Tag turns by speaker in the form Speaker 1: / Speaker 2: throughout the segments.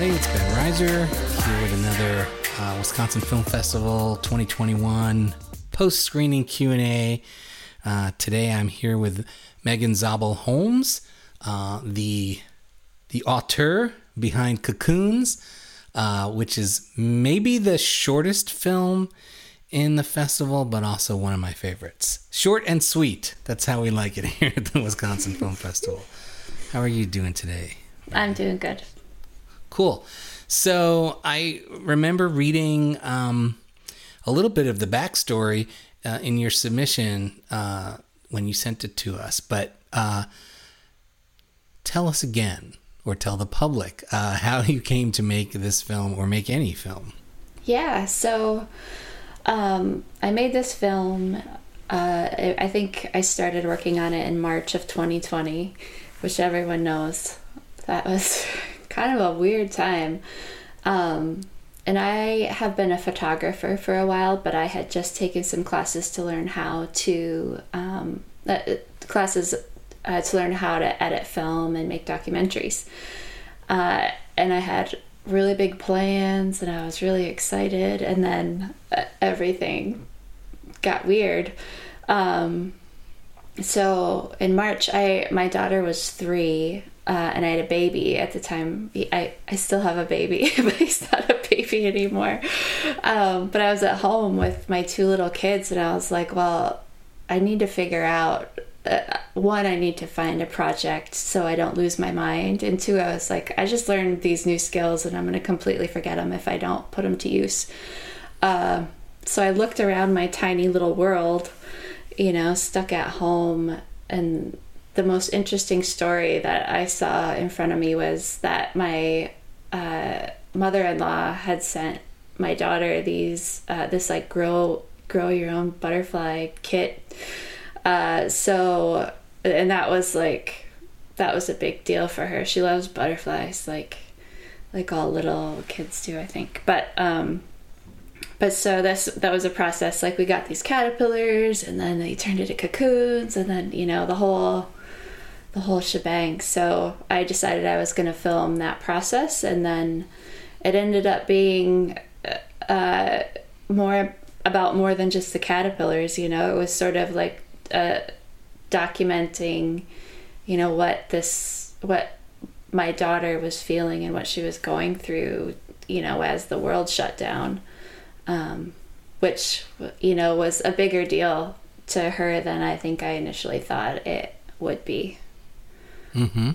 Speaker 1: Kaiser here with another uh, Wisconsin Film Festival 2021 post-screening Q&A. Uh, today I'm here with Megan Zabel Holmes, uh, the the auteur behind Cocoons, uh, which is maybe the shortest film in the festival, but also one of my favorites. Short and sweet. That's how we like it here at the Wisconsin Film Festival. How are you doing today?
Speaker 2: I'm doing good.
Speaker 1: Cool. So I remember reading um, a little bit of the backstory uh, in your submission uh, when you sent it to us, but uh, tell us again, or tell the public, uh, how you came to make this film or make any film.
Speaker 2: Yeah, so um, I made this film. Uh, I think I started working on it in March of 2020, which everyone knows that was kind of a weird time. Um, and I have been a photographer for a while, but I had just taken some classes to learn how to um, uh, classes uh, to learn how to edit film and make documentaries. Uh, and I had really big plans, and I was really excited. And then uh, everything got weird. Um, so in March, I my daughter was three, uh, and I had a baby at the time. I, I still have a baby, but he's not a baby anymore. Um, but I was at home with my two little kids, and I was like, well, I need to figure out uh, one, I need to find a project so I don't lose my mind. And two, I was like, I just learned these new skills, and I'm going to completely forget them if I don't put them to use. Uh, so I looked around my tiny little world, you know, stuck at home and the most interesting story that I saw in front of me was that my uh, mother-in-law had sent my daughter these uh, this like grow grow your own butterfly kit. Uh, so and that was like that was a big deal for her. She loves butterflies like like all little kids do, I think. But um, but so this that was a process. Like we got these caterpillars, and then they turned into cocoons, and then you know the whole the whole shebang. So I decided I was going to film that process, and then it ended up being uh, more about more than just the caterpillars. You know, it was sort of like uh, documenting, you know, what this what my daughter was feeling and what she was going through. You know, as the world shut down, um, which you know was a bigger deal to her than I think I initially thought it would be.
Speaker 1: Mm-hmm.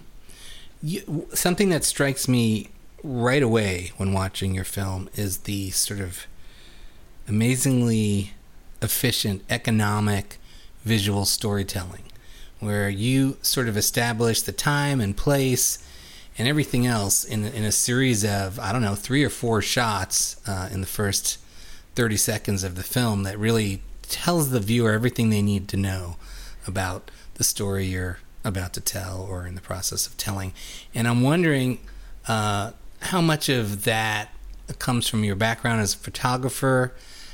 Speaker 1: You, something that strikes me right away when watching your film is the sort of amazingly efficient, economic visual storytelling, where you sort of establish the time and place and everything else in, in a series of, I don't know, three or four shots uh, in the first 30 seconds of the film that really tells the viewer everything they need to know about the story you're about to tell or in the process of telling. And I'm wondering uh, how much of that comes from your background as a photographer,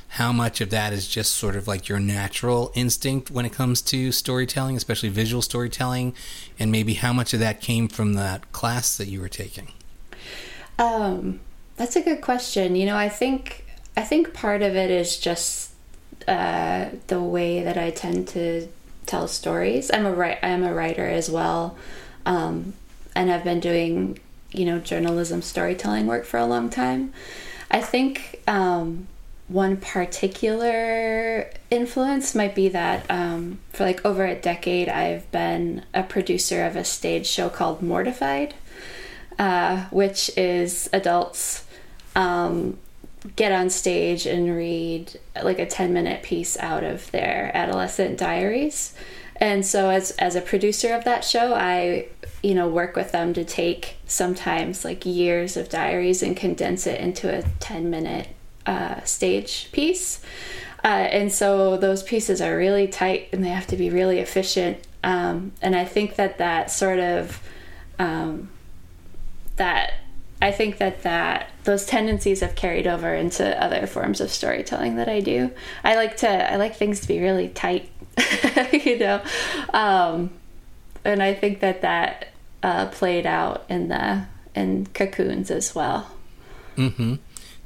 Speaker 1: how much of that is just sort of like your natural instinct when it comes to storytelling, especially visual storytelling, and maybe how much of that came from that class that you were taking.
Speaker 2: Um, that's a good question. You know, I think I think part of it is just uh, the way that I tend to tell stories. I'm a I'm a writer as well, um, and I've been doing you know journalism storytelling work for a long time. I think um, one particular influence might be that um, for like over a decade I've been a producer of a stage show called Mortified, uh, which is adults um, get on stage and read like a 10 minute piece out of their adolescent diaries. And so as as a producer of that show, I you know work with them to take sometimes like years of diaries and condense it into a 10 minute uh, stage piece. Uh, and so those pieces are really tight and they have to be really efficient. Um, and I think that that sort of um, that I think that that those tendencies have carried over into other forms of storytelling that I do. I like to I like things to be really tight, you know, um, and I think that that uh, played out in the in cocoons as well.
Speaker 1: Mm-hmm.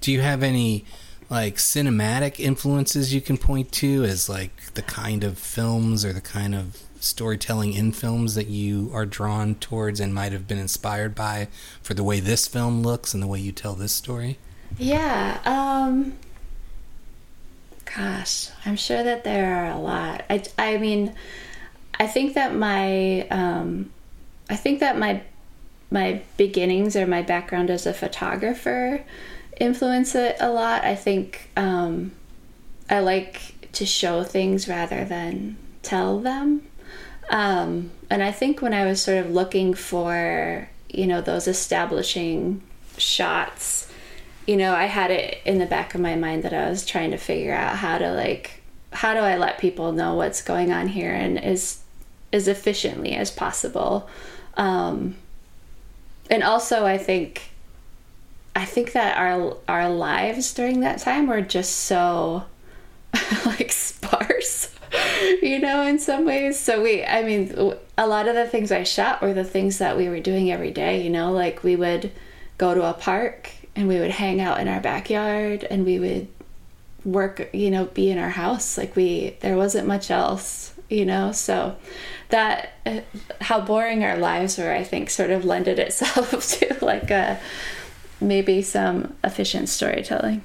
Speaker 1: Do you have any like cinematic influences you can point to as like the kind of films or the kind of storytelling in films that you are drawn towards and might have been inspired by for the way this film looks and the way you tell this story?
Speaker 2: Yeah. Um gosh, I'm sure that there are a lot. I I mean, I think that my um I think that my my beginnings or my background as a photographer influence it a lot. I think um I like to show things rather than tell them. Um, and I think when I was sort of looking for, you know, those establishing shots, you know, I had it in the back of my mind that I was trying to figure out how to like how do I let people know what's going on here and as as efficiently as possible. Um, and also I think I think that our our lives during that time were just so like sparse you know, in some ways. So we, I mean, a lot of the things I shot were the things that we were doing every day, you know, like we would go to a park and we would hang out in our backyard and we would work, you know, be in our house. Like we, there wasn't much else, you know, so that, uh, how boring our lives were, I think, sort of lended itself to like a, maybe some efficient storytelling.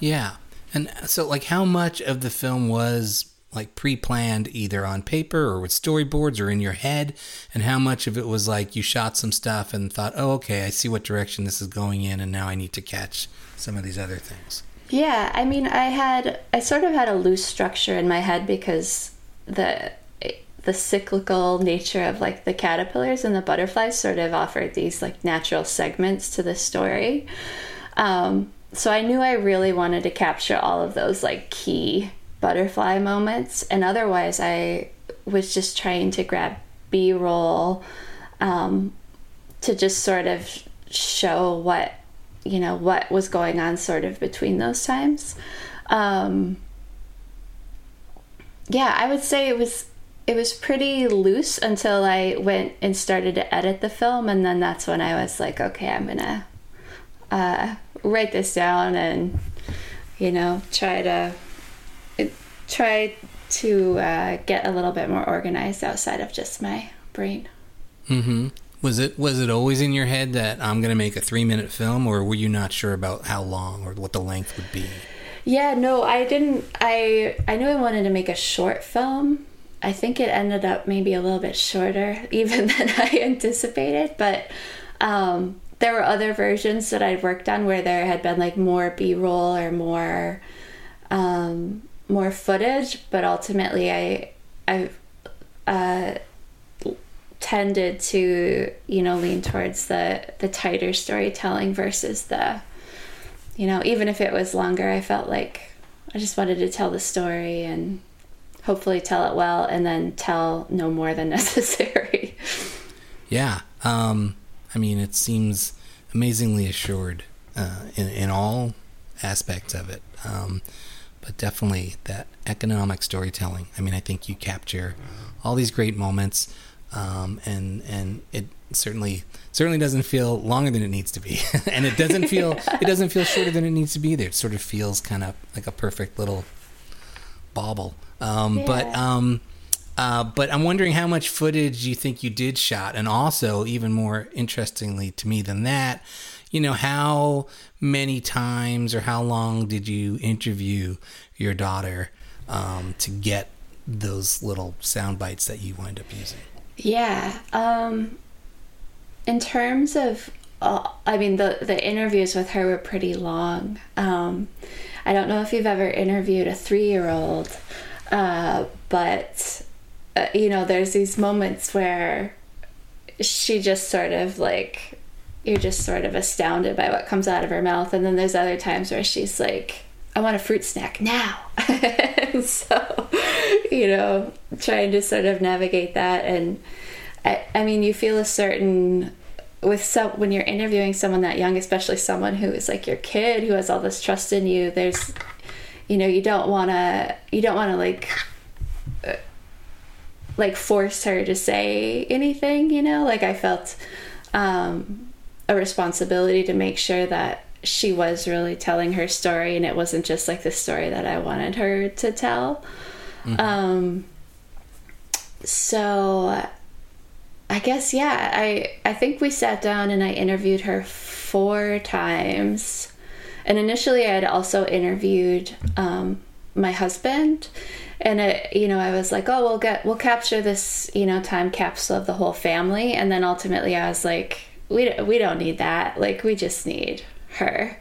Speaker 1: Yeah. And so, like, how much of the film was like pre-planned either on paper or with storyboards or in your head and how much of it was like you shot some stuff and thought oh okay i see what direction this is going in and now i need to catch some of these other things.
Speaker 2: Yeah i mean i had i sort of had a loose structure in my head because the the cyclical nature of like the caterpillars and the butterflies sort of offered these like natural segments to the story. Um, so i knew i really wanted to capture all of those like key butterfly moments. And otherwise i was just trying to grab b-roll um, to just sort of show what you know what was going on sort of between those times. Um, yeah i would say it was it was pretty loose until i went and started to edit the film. And then that's when i was like okay i'm gonna uh, write this down and you know try to try to uh, get a little bit more organized outside of just my brain.
Speaker 1: Mm-hmm. Was it was it always in your head that I'm going to make a three minute film, or were you not sure about how long or what the length would be?
Speaker 2: Yeah, no, I didn't. I I knew I wanted to make a short film. I think it ended up maybe a little bit shorter even than I anticipated, but um, there were other versions that I'd worked on where there had been like more B roll or more um, more footage, but ultimately I I uh, tended to you know lean towards the the tighter storytelling versus the you know even if it was longer, I felt like I just wanted to tell the story and hopefully tell it well and then tell no more than necessary.
Speaker 1: yeah, um, I mean it seems amazingly assured uh, in in all aspects of it. Um, but definitely that economic storytelling. I mean, I think you capture all these great moments, um, and and it certainly certainly doesn't feel longer than it needs to be, and it doesn't feel it doesn't feel shorter than it needs to be. There, it sort of feels kind of like a perfect little bauble. Um, yeah. But um, uh, but I'm wondering how much footage you think you did shot, and also even more interestingly to me than that you know, how many times or how long did you interview your daughter um, to get those little sound bites that you wind up using?
Speaker 2: Yeah. Um, in terms of, uh, I mean, the, the interviews with her were pretty long. Um, I don't know if you've ever interviewed a three year old, uh, but, uh, you know, there's these moments where she just sort of like you're just sort of astounded by what comes out of her mouth. And then there's other times where she's like, I want a fruit snack now. so, you know, trying to sort of navigate that. And I, I mean, you feel a certain, with some, when you're interviewing someone that young, especially someone who is like your kid, who has all this trust in you, there's, you know, you don't want to, you don't want to like, uh, like force her to say anything, you know, like I felt, um, a responsibility to make sure that she was really telling her story and it wasn't just like the story that I wanted her to tell. Um, so I guess yeah, I I think we sat down and I interviewed her four times. And initially I had also interviewed um, my husband and it, you know, I was like, "Oh, we'll get we'll capture this, you know, time capsule of the whole family." And then ultimately I was like, "We we don't need that. Like we just need her."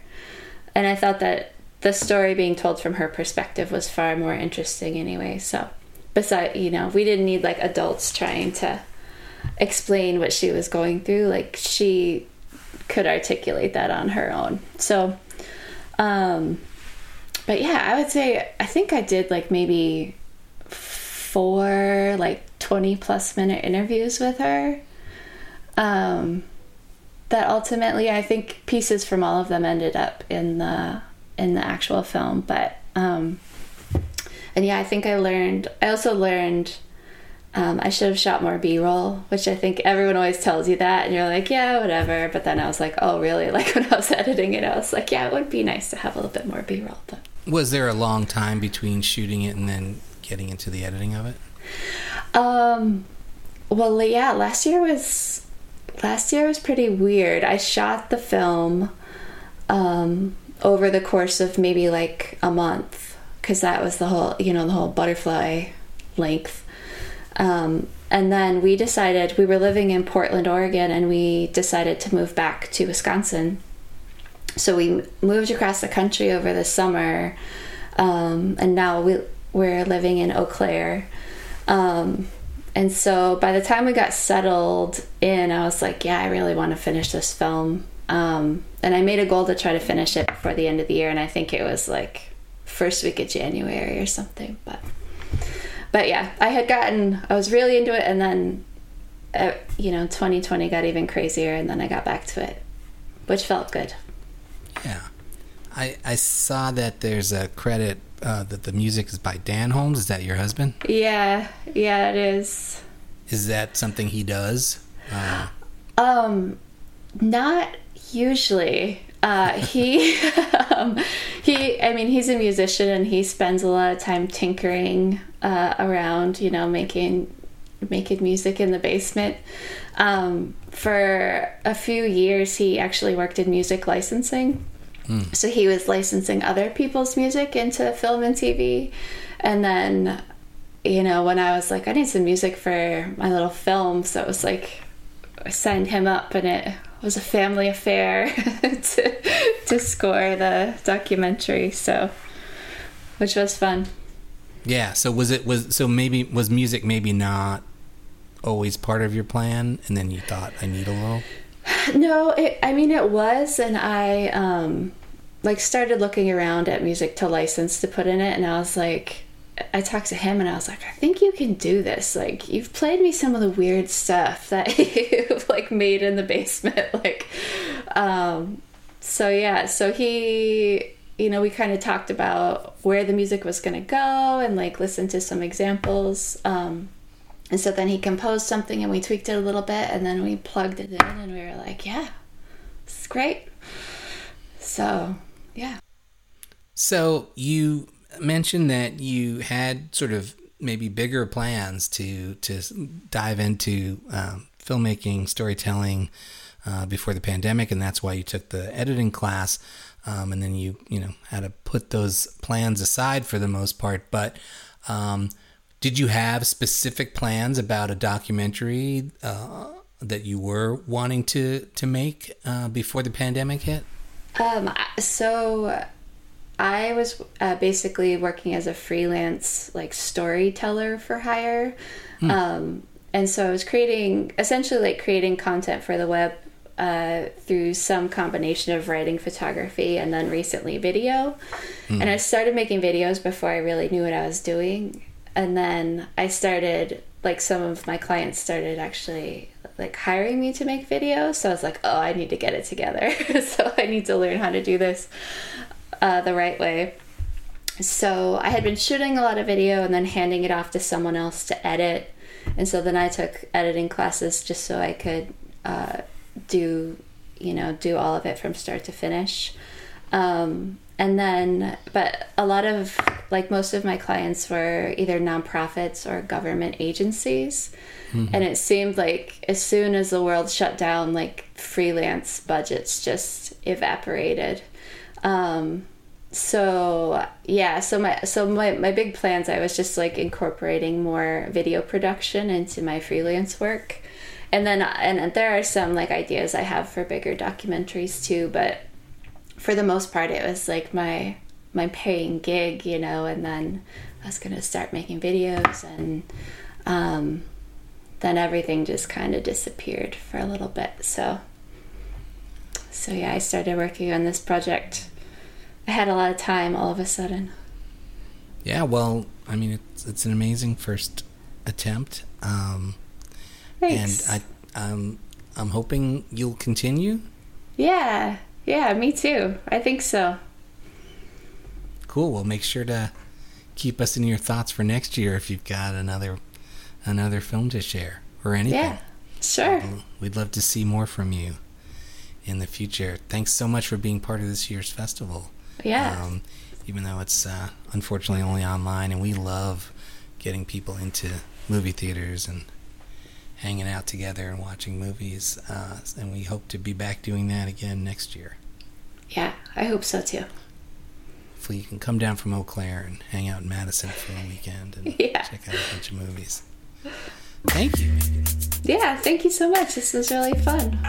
Speaker 2: And I thought that the story being told from her perspective was far more interesting anyway. So, besides, you know, we didn't need like adults trying to explain what she was going through. Like she could articulate that on her own. So, um, but yeah, I would say I think I did like maybe four like 20 plus minute interviews with her. Um, that ultimately I think pieces from all of them ended up in the in the actual film, but um, and yeah, I think I learned. I also learned um, I should have shot more B roll, which I think everyone always tells you that, and you're like, yeah, whatever. But then I was like, oh, really? Like when I was editing it, I was like, yeah, it would be nice to have a little bit more B roll. But
Speaker 1: Was there a long time between shooting it and then getting into the editing of it?
Speaker 2: um, well, yeah, last year was last year was pretty weird. I shot the film um, over the course of maybe like a month because that was the whole, you know, the whole butterfly length. Um, and then we decided we were living in Portland, Oregon, and we decided to move back to Wisconsin. So we moved across the country over the summer, um, and now we we're living in Eau Claire. Um, and so by the time we got settled in, I was like, yeah, I really want to finish this film. Um, and I made a goal to try to finish it before the end of the year, and I think it was like first week of January or something. But but yeah, I had gotten I was really into it, and then uh, you know 2020 got even crazier, and then I got back to it, which felt good.
Speaker 1: Yeah. I, I saw that there's a credit uh, that the music is by Dan Holmes. Is that your husband?
Speaker 2: Yeah, yeah, it is.
Speaker 1: Is that something he does? Uh,
Speaker 2: Um, not usually. Uh, he, um, he. I mean, he's a musician, and he spends a lot of time tinkering uh, around. You know, making making music in the basement. Um, for a few years, he actually worked in music licensing. So he was licensing other people's music into film and TV, and then you know, when I was like, I need some music for my little film, so it was like, I signed him up, and it was a family affair to to score the documentary. So, which was fun.
Speaker 1: yeah. So was it was so maybe was music maybe not always part of your plan, and then you thought I need a little.
Speaker 2: No, it, I mean it was, and I um, like started looking around at music to license to put in it, and I was like, I talked to him, and I was like, I think you can do this. Like, you've played me some of the weird stuff that you've like made in the basement, like, um, so yeah. So he, you know, we kind of talked about where the music was gonna go, and like listened to some examples. Um, and so then he composed something and we tweaked it a little bit and then we plugged it in and we were like, yeah, is great. So, yeah.
Speaker 1: So you mentioned that you had sort of maybe bigger plans to to dive into um, filmmaking, storytelling uh, before the pandemic, and that's why you took the editing class. Um, and then you you know had to put those plans aside for the most part. But um, did you have specific plans about a documentary uh, that you were wanting to to make uh, before the pandemic hit?
Speaker 2: Um, so I was uh, basically working as a freelance like storyteller for hire. Um, and so I was creating essentially like creating content for the web uh, through some combination of writing, photography, and then recently video. And I started making videos before I really knew what I was doing. And then I started, like, some of my clients started actually like hiring me to make videos. So I was like, oh, I need to get it together. so I need to learn how to do this uh, the right way. So I had been shooting a lot of video and then handing it off to someone else to edit. And so then I took editing classes just so I could uh, do you know, do all of it from start to finish. Um, and then, but a lot of, like, most of my clients were either nonprofits or government agencies. And it seemed like as soon as the world shut down, like, freelance budgets just evaporated. Um, so yeah so my so my, my big plans i was just like incorporating more video production into my freelance work and then and there are some like ideas i have for bigger documentaries too but for the most part it was like my my paying gig you know and then i was gonna start making videos and um, then everything just kind of disappeared for a little bit so so yeah i started working on this project I had a lot of time all of a sudden.
Speaker 1: Yeah, well, I mean, it's it's an amazing first attempt, um,
Speaker 2: Thanks.
Speaker 1: and I um, I'm hoping you'll continue.
Speaker 2: yeah, yeah, me too. I think so.
Speaker 1: Cool. Well, make sure to keep us in your thoughts for next year if you've got another another film to share or anything.
Speaker 2: Yeah, sure.
Speaker 1: We'd love to see more from you in the future. Thanks so much for being part of this year's festival.
Speaker 2: Yeah,
Speaker 1: Um, even though it's uh, unfortunately only online, and we love getting people into movie theaters and hanging out together and watching movies. Uh, and we hope to be back doing that again next year.
Speaker 2: yeah, I hope so too.
Speaker 1: Hopefully, you can come down from Eau Claire and hang out in Madison for a weekend and
Speaker 2: Yeah.
Speaker 1: check out a bunch of movies. Thank you. Megan.
Speaker 2: Yeah, thank you so much. This was really fun.